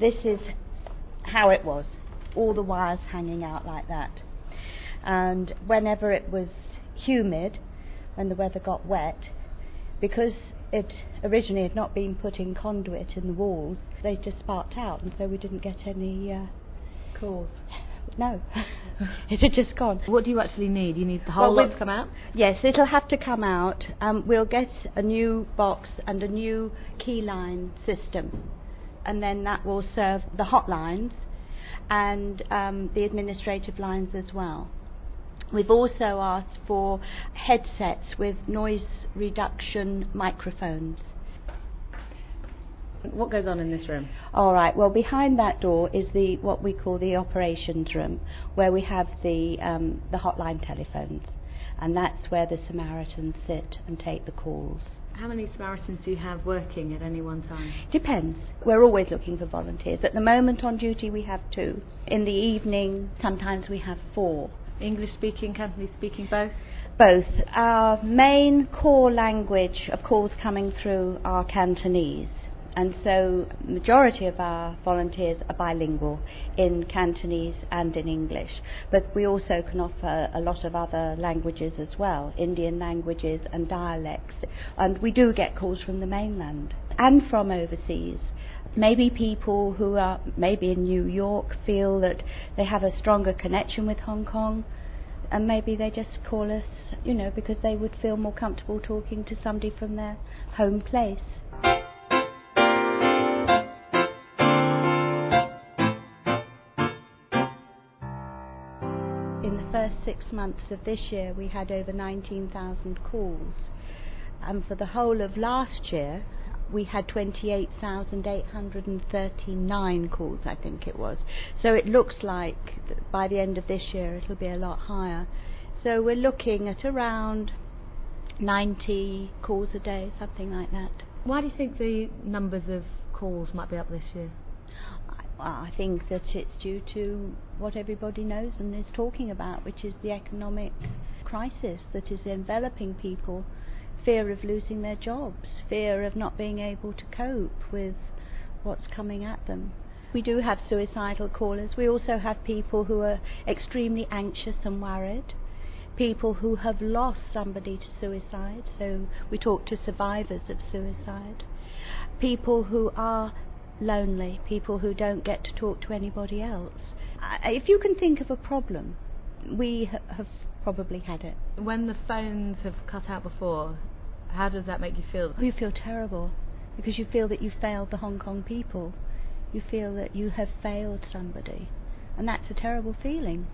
this is how it was. All the wires hanging out like that. And whenever it was humid, when the weather got wet, because it originally had not been put in conduit in the walls, they just sparked out, and so we didn't get any uh, calls. No, it had just gone. What do you actually need? You need the whole Well, lot to come out? Yes, it'll have to come out. Um, we'll get a new box and a new key line system, and then that will serve the hotlines and um, the administrative lines as well. We've also asked for headsets with noise reduction microphones. What goes on in this room? All right. Well, behind that door is the what we call the operations room, where we have the um, the hotline telephones, and that's where the Samaritans sit and take the calls. How many Samaritans do you have working at any one time? Depends. We're always looking for volunteers. At the moment on duty we have two. In the evening sometimes we have four. English speaking, Cantonese speaking, both? Both. Our main core language of calls coming through are Cantonese. And so majority of our volunteers are bilingual in Cantonese and in English. But we also can offer a lot of other languages as well, Indian languages and dialects. And we do get calls from the mainland and from overseas. Maybe people who are maybe in New York feel that they have a stronger connection with Hong Kong and maybe they just call us, you know, because they would feel more comfortable talking to somebody from their home place. In the first six months of this year, we had over 19,000 calls. And for the whole of last year, we had 28,839 calls, I think it was. So it looks like by the end of this year it'll be a lot higher. So we're looking at around 90 calls a day, something like that. Why do you think the numbers of calls might be up this year? I, think that it's due to what everybody knows and is talking about, which is the economic crisis that is enveloping people. Fear of losing their jobs, fear of not being able to cope with what's coming at them. We do have suicidal callers. We also have people who are extremely anxious and worried. People who have lost somebody to suicide, so we talk to survivors of suicide. People who are lonely, people who don't get to talk to anybody else. If you can think of a problem, we ha- have probably had it. When the phones have cut out before, how does that make you feel? You feel terrible because you feel that you failed the Hong Kong people. You feel that you have failed somebody. And that's a terrible feeling.